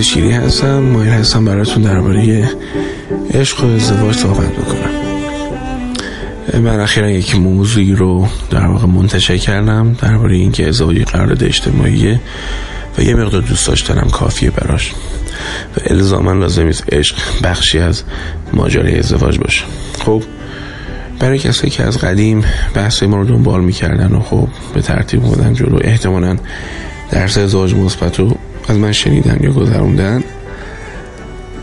شیری هستم. مایل هستم براتون درباره عشق و ازدواج صحبت بکنم. من اخیرا یک موضوعی رو در واقع منتشر کردم درباره اینکه ازدواج قرارداد اجتماعیه و یه مقدار دوست داشتنم کافیه براش. و الزاما لازم نیست عشق بخشی از ماجرای ازدواج باشه. خب برای کسایی که از قدیم بحث ما رو دنبال می‌کردن و خب به ترتیب بودن جلو احتمالا درس ازدواج مثبت رو از من شنیدن یا گذروندن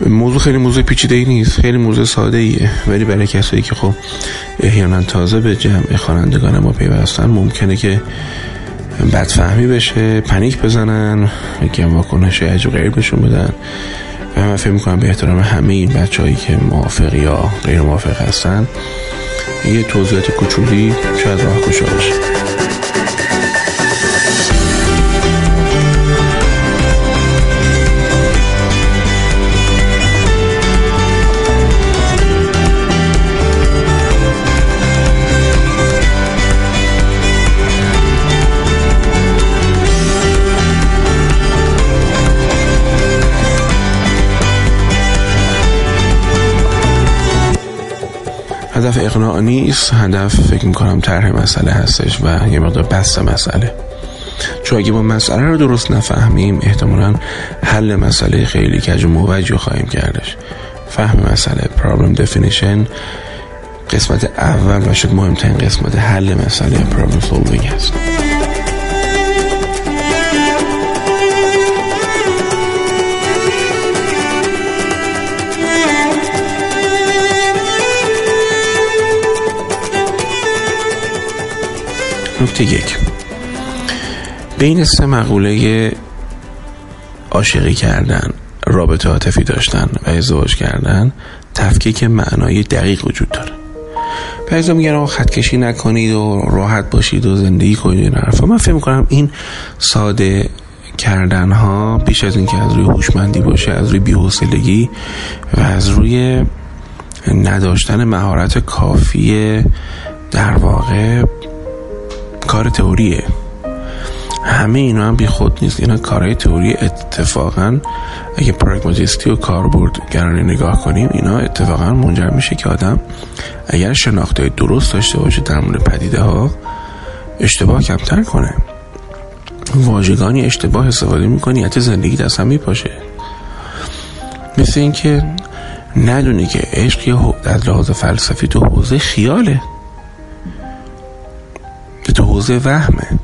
موضوع خیلی موضوع پیچیده ای نیست خیلی موضوع ساده ایه ولی برای کسایی که خب احیانا تازه به جمع خوانندگان ما پیوستن ممکنه که بدفهمی بشه پنیک بزنن یکم واکنش عجب غیر بشون بدن. و من فکر می‌کنم به احترام همه این بچه هایی که موافق یا غیر موافق هستن یه توضیحات کوچولی شاید راه کشا باشه. هدف اقناع نیست. هدف فکر می‌کنم طرح مسئله هستش و یه مقدار بست مسئله. چون اگه ما مسئله رو درست نفهمیم احتمالا حل مسئله خیلی کج و موجه خواهیم کردش. فهم مسئله problem definition قسمت اول و شد مهمترین قسمت حل مسئله problem solving هست. نکته یک. بین سه مقوله عاشقی کردن رابطه عاطفی داشتن و ازدواج کردن تفکیک معنای دقیق وجود داره. بعضی میگن آقا خط نکنید و راحت باشید و زندگی کنید این حرفا. من فکر می‌کنم این ساده کردن ها بیش از اینکه از روی هوشمندی باشه از روی بی‌حوصلگی و از روی نداشتن مهارت کافی در واقع کار تئوریه. همه اینا هم بی خود نیست. اینا کارهای تئوری اتفاقا اگه پراگماتیستی و کاربرد گرانه نگاه کنیم اینا اتفاقا منجر میشه که آدم اگر شناخته درست داشته باشه در مورد پدیده ها اشتباه کمتر کنه. واژگانی اشتباه استفاده می‌کنی حتی زندگی دست هم میپاشه. مثل اینکه ندونی که عشق یه از لحاظ فلسفی تو حوزه خیاله. که تو حوزه وهمه.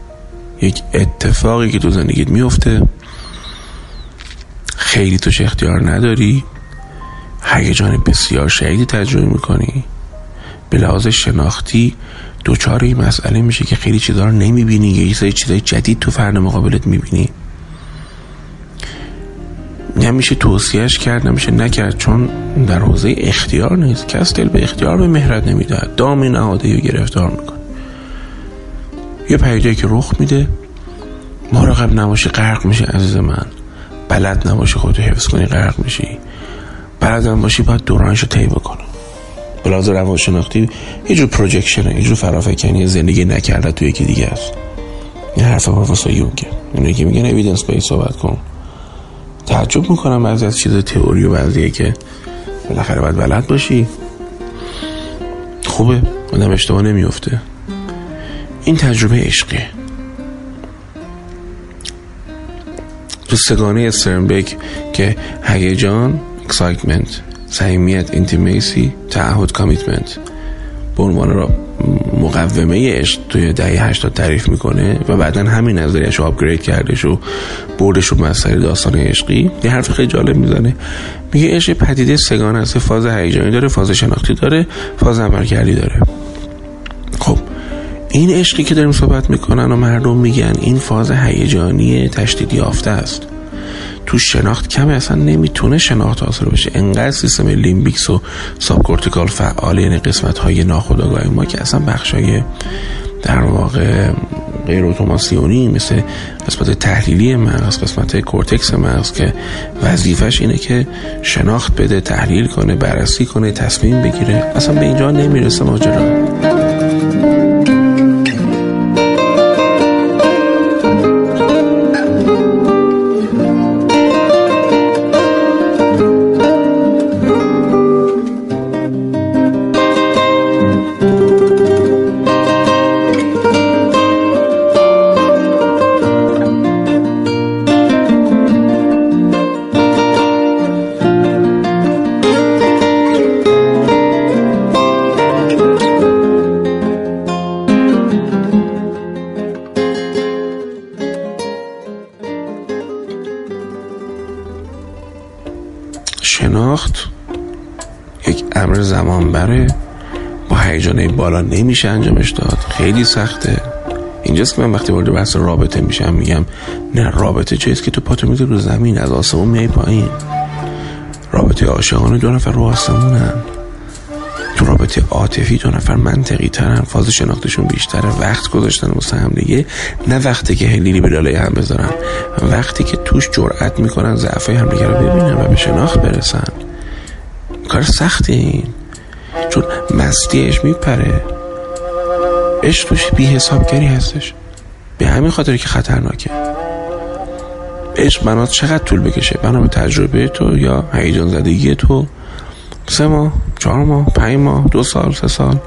یک اتفاقی که تو زندگیت میفته. خیلی توش اختیار نداری. هیجان بسیار شدیدی تجربه می‌کنی. به لحاظ شناختی دوچار این مسئله میشه که خیلی چیزا رو نمی‌بینی. یا یه سری چیزای جدید تو فرد مقابلت می‌بینی. نمیشه توصیهش کرد نمیشه نکرد چون در حوزه اختیار نیست. کس دل به اختیار به مهرت نمیده دام یا گرفتار می‌کنه. یه پیدایی که رخ میده مراقب نباشی غرق میشه عزیز من. بلد نباشی خودتو حفظ کنی غرق میشی. بلدم باشی باید دورانشو طی بکنه بلاز روانشناختی یه جور پروژکشنه یه جور فرافکنی زندگی نکرده تو یکی دیگه است. این حرف پروفسور یونگه. اینو که میگن evidence base صحبت کن. تعجب می‌کنم بعضی از چیز تئوری و بعضیه که بالاخره باید بلد باشی. خوبه. آدم اشتباه نمیفته این تجربه عشقه تو سه‌گانه استرنبرگ که هیجان excitement صمیمیت intimacy تعهد commitment به عنوان را مقومه عشق توی دهه 80 تعریف می‌کنه و بعدا همین نظریش رو upgrade کردش و بردش رو مسئله داستان عشقی. یه حرف خیلی جالب می‌زنه. میگه عشق پدیده سه‌گانه است. فاز هیجانی داره فاز شناختی داره فاز عملکردی داره. این عشقی که داریم صحبت می‌کنن و مردم میگن این فاز هیجانی تشدید یافته است. تو شناخت کمی اصلا نمی‌تونه شناخت حاصل بشه. انقدر سیستم limbic و subcortical فعال یعنی قسمت های ناخودآگاه ما که اصلا بخش های در واقع غیر اتوماسیونی مثل قسمت تحلیلی مغز قسمت کورتکس مغز که وظیفش اینه که شناخت بده تحلیل کنه بررسی کنه تصمیم بگیره. اصلا به اینجا نمی‌رسه ماجرا. شناخت یک امر زمان بره. با هیجان بالا نمیشه انجامش داد. خیلی سخته. اینجاست که من وقتی وارد بحث رابطه میشم میگم نه رابطه چیست که تو پاتو می‌ذاری رو زمین؟ از آسمون میای پایین. رابطه عاشقانه دو نفر رو آسمونن. رابطه عاطفی دو نفر منطقی ترن فاز شناختشون بیشتره وقت گذاشتن واسه هم دیگه. نه وقتی که هلیلی به لاله هم بذارن. وقتی که توش جرأت می‌کنن ضعفای هم دیگه رو ببینن و به شناخت برسن. کار سختی این. چون مستیش میپره. عشق توش بی حسابگری هستش. به همین خاطر که خطرناکه. عشق بنا چقدر طول بکشه؟ بنا به تجربه تو یا هیجان زدگی تو؟ سه ماه چهار ماه پنج ماه دو سال سه سال.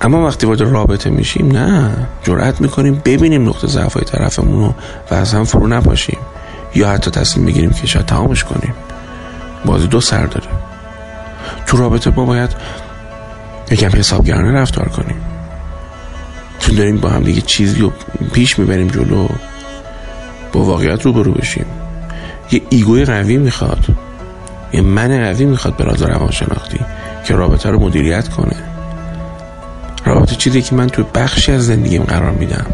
اما وقتی وارد رابطه میشیم نه جرأت می‌کنیم ببینیم نقطه ضعفای طرفمون رو و از هم فرو نپاشیم. یا حتی تصمیم بگیریم که شاید تمامش کنیم. بازی دو سر داره. تو رابطه ما باید یکم حسابگرانه رفتار کنیم. چون داریم با هم دیگه چیزی رو پیش می‌بریم جلو. با واقعیت روبرو بشیم. یه ایگوی قوی می‌خواد. یه من قوی می‌خواد به راز روانشناختی که رابطه رو مدیریت کنه. رابطه چیزی که من تو بخشی از زندگیم قرار میدم.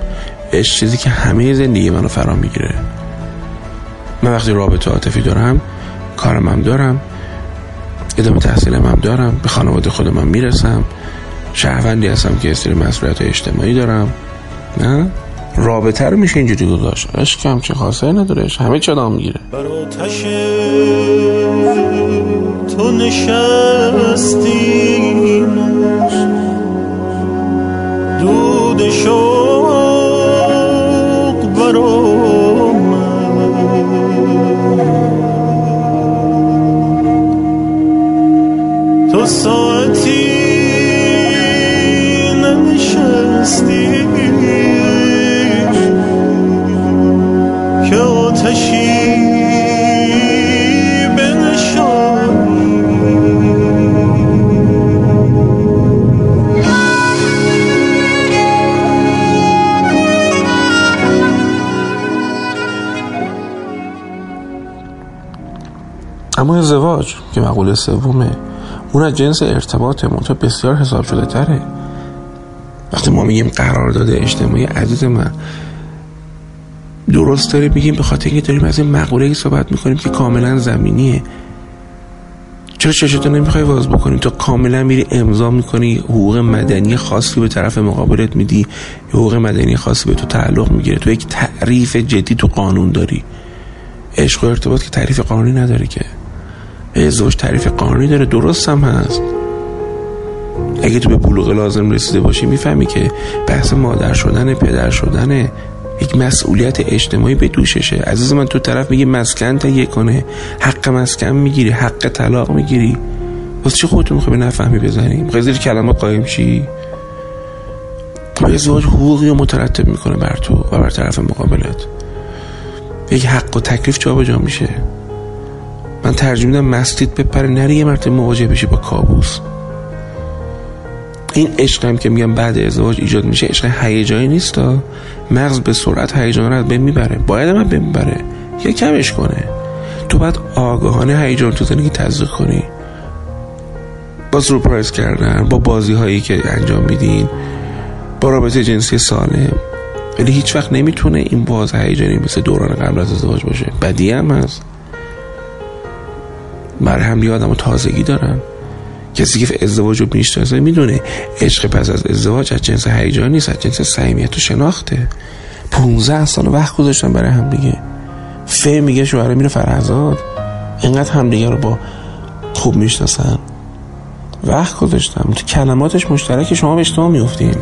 عشق چیزی که همه زندگی منو فرا می‌گیره. من وقتی رابطه عاطفی دارم کارم هم دارم ادامه تحصیلم هم دارم به خانواده خودم هم می‌رسم شهروندی هستم که استری مسئولیت اجتماعی دارم. نه؟ رابطه رو میشه اینجوری گذاشت. عشق هم چه خاصه نداره. همه چه دام می‌گیره. بر آتش تو نشستیم دود شوق بر تو ساعتی ننشستی. که مقوله سومه. اون از جنس ارتباط منتها بسیار حساب شده تره. وقتی ما میگیم قرارداد اجتماعی عزیز من درست داره میگیم به خاطر اینکه داریم از این مقوله صحبت می‌کنیم که کاملا زمینیه. چرا چشتو نمی‌خوای باز بکنی؟ تو کاملا میری امضا می‌کنی حقوق مدنی خاصی به طرف مقابلت میدی حقوق مدنی خاصی به تو تعلق می‌گیره. تو یک تعریف جدی تو قانون داری. عشق و ارتباط که تعریف قانونی نداره که. ازدواج تعریف قانونی داره درست هم هست. اگه تو به بلوغ لازم رسیده باشی می‌فهمی که بحث مادر شدن پدر شدن یک مسئولیت اجتماعی به دوششه. عزیز من تو طرف میگه مسکن تهیه کنه حق مسکن می‌گیری حق طلاق می‌گیری. واسه چی خودتون می‌خوای نفهمی بزنی؟ می‌خوای زیر کلمه قایم شی؟ ازدواج حقوقی رو مترتب می‌کنه بر تو و بر طرف مقابلت. یک حق و تکلیف جابجا میشه. من ترجیح میدم مسجد بپره نری یه مرتبه مواجه بشی با کابوس. این عشق هم که میگم بعد ازدواج ایجاد میشه عشق هیجانی نیست مغز به سرعت هیجان رو به می‌بره. باید هم به می‌بره یا کمش کنه. تو باید آگاهانه هیجان تو زندگی تزریق کنی. با سورپرایز کردن با بازی هایی که انجام میدین با رابطه جنسی سالم. ولی هیچ وقت نمی‌تونه این باز هیجانی مثل دوران قبل از ازدواج باشه. بدی هم هست. برای هم آدم و تازگی دارن. کسی که ازدواج رو می‌شناسه می‌دونه. عشق پس از ازدواج از جنس هیجان نیست از جنس صمیمیت و شناخته. 15 سال وقت گذاشتن برای هم دیگه. فه میگه شوهر میره فرزاد اینقدر همدیگه رو با خوب می‌شناسن. وقت گذاشتم. تو کلماتش مشترک شما به اشتباه میفتین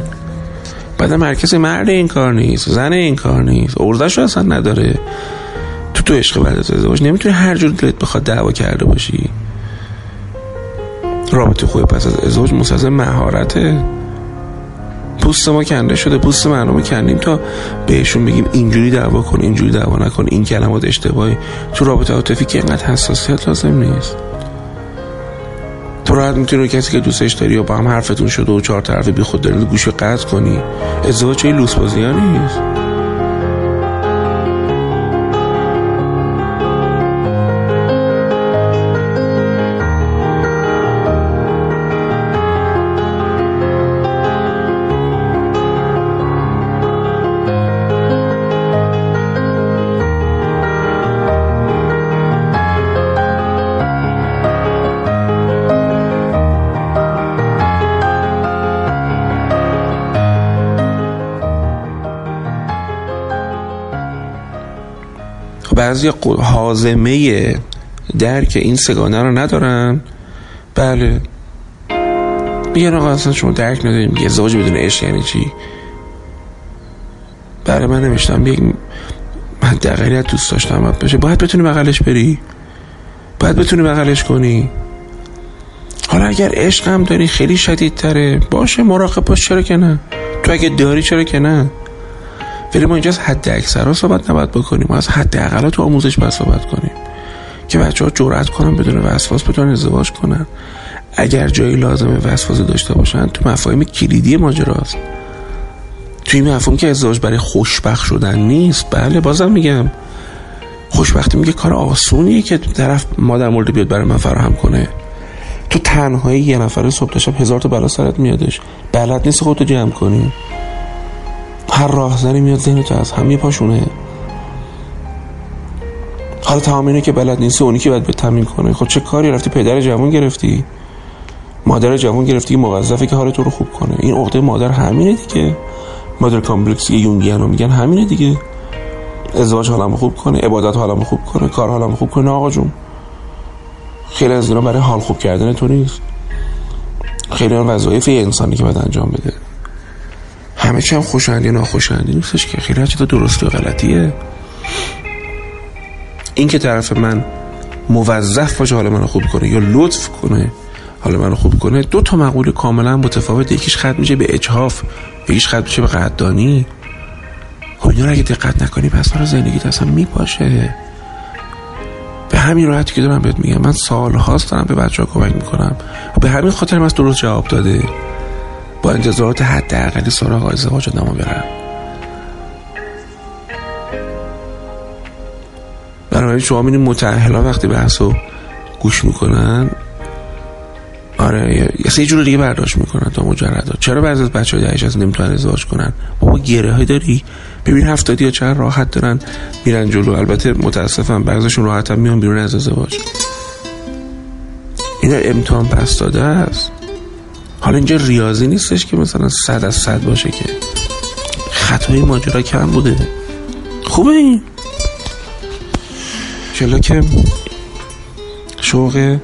بعد مرکز مرد این کار نیست زن این کار نیست. ارزش اصلا نداره. تو عشق بعد از ازدواج نمی‌تونی هر جور دلت بخواد دعوا کرده باشی. رابطه خوب پس از ازدواج مستلزم مهارته پوست ما کنده شده پوست مردم کندیم تا بهشون بگیم اینجوری دعوا کن اینجوری دعوا نکن این کلمات اشتباهی. تو رابطه عاطفی که اینقدر حساسیت لازم نیست. تو راحت می‌تونی کسی که دوستش داری و با هم حرفتون شده و چهار طرفه بی خود دارید گوشو قطع کنی. ازدواج چه لوس بازی نیست. بعضی حازمه درک این سگانه رو ندارن. بله. میگن آقا اصلا شما درک نداریم. میگه ازدواج بدون عشق یعنی چی؟ بله من نمیشتم یک من دقیقیت دوست داشتم. باید بشه. باید بتونی بغلش بری. باید بتونی بغلش کنی. حالا اگر عشق هم داری خیلی شدید تره باشه مراقب باش چرا که نه؟ تو اگه داری چرا که نه؟ ولی ما اینجا از حد اکثر ها صحبت نباید بکنیم. ما از حد اقلا تو آموزش باید صحبت کنیم. که بچه ها جرأت کنن بدون وسواس بتونن ازدواج کنن. اگر جایی لازمه وسواس داشته باشن تو مفاهیم کلیدی ماجراست. توی این مفهوم که ازدواج برای خوشبخت شدن نیست بله بازم میگم. خوشبختی میگه کار آسونیه که طرف مادر مورد بیاد برای من فراهم کنه. تو تنهایی یه نفر صبح تا شب هزار تا بلا سرت میادش. بلد نیست خودتو جمع کنی. هر راهزنی میاد ذهن تو از همه پاشونه. حالا تمام اینه که بلد نیست اونی که باید به تمرین کنه. خب چه کاری؟ رفتی پدر جوان گرفتی. مادر جوان گرفتی موظفه که حال تو رو خوب کنه. این عقده مادر همینه دیگه. mother complex یونگیانو میگن همینه دیگه. ازدواج حالمو خوب کنه عبادت حالمو خوب کنه کار حالمو خوب کنه. آقا جون خیلی از اینا برای حال خوب کردن تو نیست. خیلی از وظایف انسانی که باید انجام بده. همه چی هم خوشایندی یا ناخوشایندی نیستش که. خیلی از درستی و غلطیه. این که طرف من موظف باشه حال منو خوب کنه یا لطف کنه حال منو خوب کنه دو تا مقوله کاملا متفاوت یکیش ختم میشه به اجحاف یکیش ختم میشه به قدردانی. خب اینا اگه دقت نکنی پس برای زندگیت اصلا میپاشه. به همین راحتی که دارم بهت میگم من سال هاست دارم به بچه ها کمک می‌کنم. به همین خاطر من درست جواب داده. با انتظارات حد اقلی سراغ ازدواج آدمو برم. برای شما می‌بینید متأهلا وقتی بحثو گوش می‌کنن آره یه جور دیگه برداشت می‌کنن تا مجرد چرا بعضی از بچه های دهش از نمی‌تونن ازدواج کنن؟ بابا گره های داری؟ ببین هفتادی ها چند راحت دارن میرن جلو. البته متاسفم بعضشون راحت هم میان بیرون از ازدواج. اینا امتحان پس داده است. حالا اینجا ریاضی نیستش که مثلا صد از صد باشه که. خطای ماجرا کم بوده. خوبه این. که شوق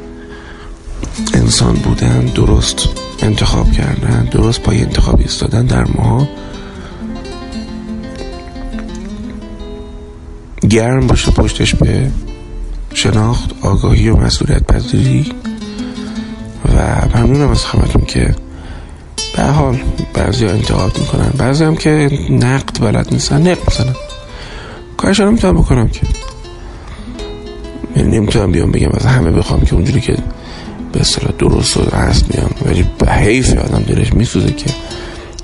انسان بودن درست انتخاب کردن درست پای انتخاب ایستادن در ما گرم باشه پشتش به شناخت آگاهی و مسئولیت پذیری. و ممنونم از همتون که به حال بعضی ها انتقاد می‌کنن. بعضی هم که نقد بلد نیستن نقد می‌زنن. کارش نمی‌تونم بکنم که. یعنی نمی‌تونم بیام بگم از همه بخوام که اونجوری که به اصطلاح درست و هست میام. ولی به حیف آدم دلش میسوزه که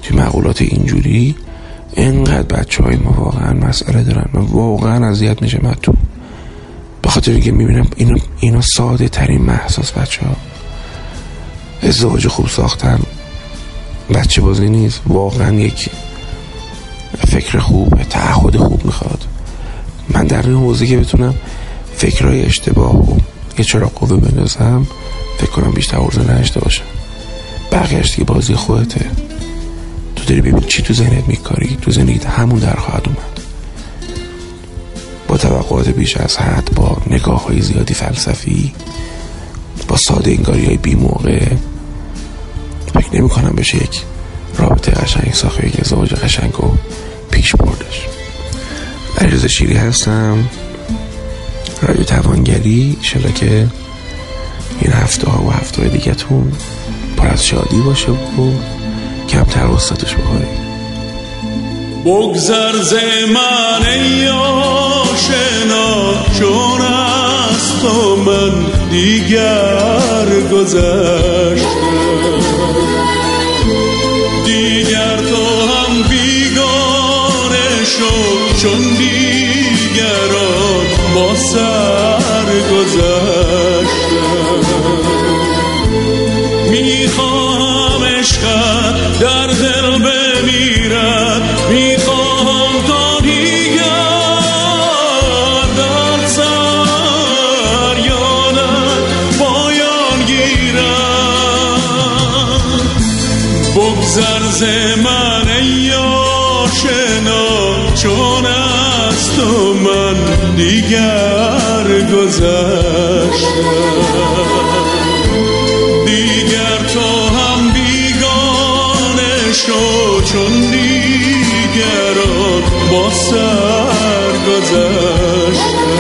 توی مقولات اینجوری انقدر بچه های ما واقعا مسئله دارن من واقعا اذیت میشه من تو به خاطر که می‌بینم اینا, اینا ساده ترین محساس بچه ها ازدواج خوب ساختن. بچه بازی نیست. واقعا یک فکر خوب تعهد خوب می‌خواد. من در این حوزه که بتونم فکرهای اشتباه و یه چرا قوه بندازم فکر کنم بیشتر عرضه نشته باشم. بقیهش دیگه بازی خودته. تو داری ببین چی تو ذهنت میکاری. تو زندگیت همون در خواهد اومد. با توقعات بیش از حد با نگاه های زیادی فلسفی با ساده انگاری های بی موقع فکر نمی کنم بشه یک رابطه قشنگ ساخت یک ازدواج قشنگ و پیش بردش. علیرضا شیری هستم. رادیو توانگری شلا که این هفته ها و هفته های دیگه تون پر از شادی باشه و کمتر وسطش بکنید بگذر ز ای آشنا چون از تو من دیگر گذشتم با سر گذشتم. می‌خوام عشقت چون دیگران با سر گذشتم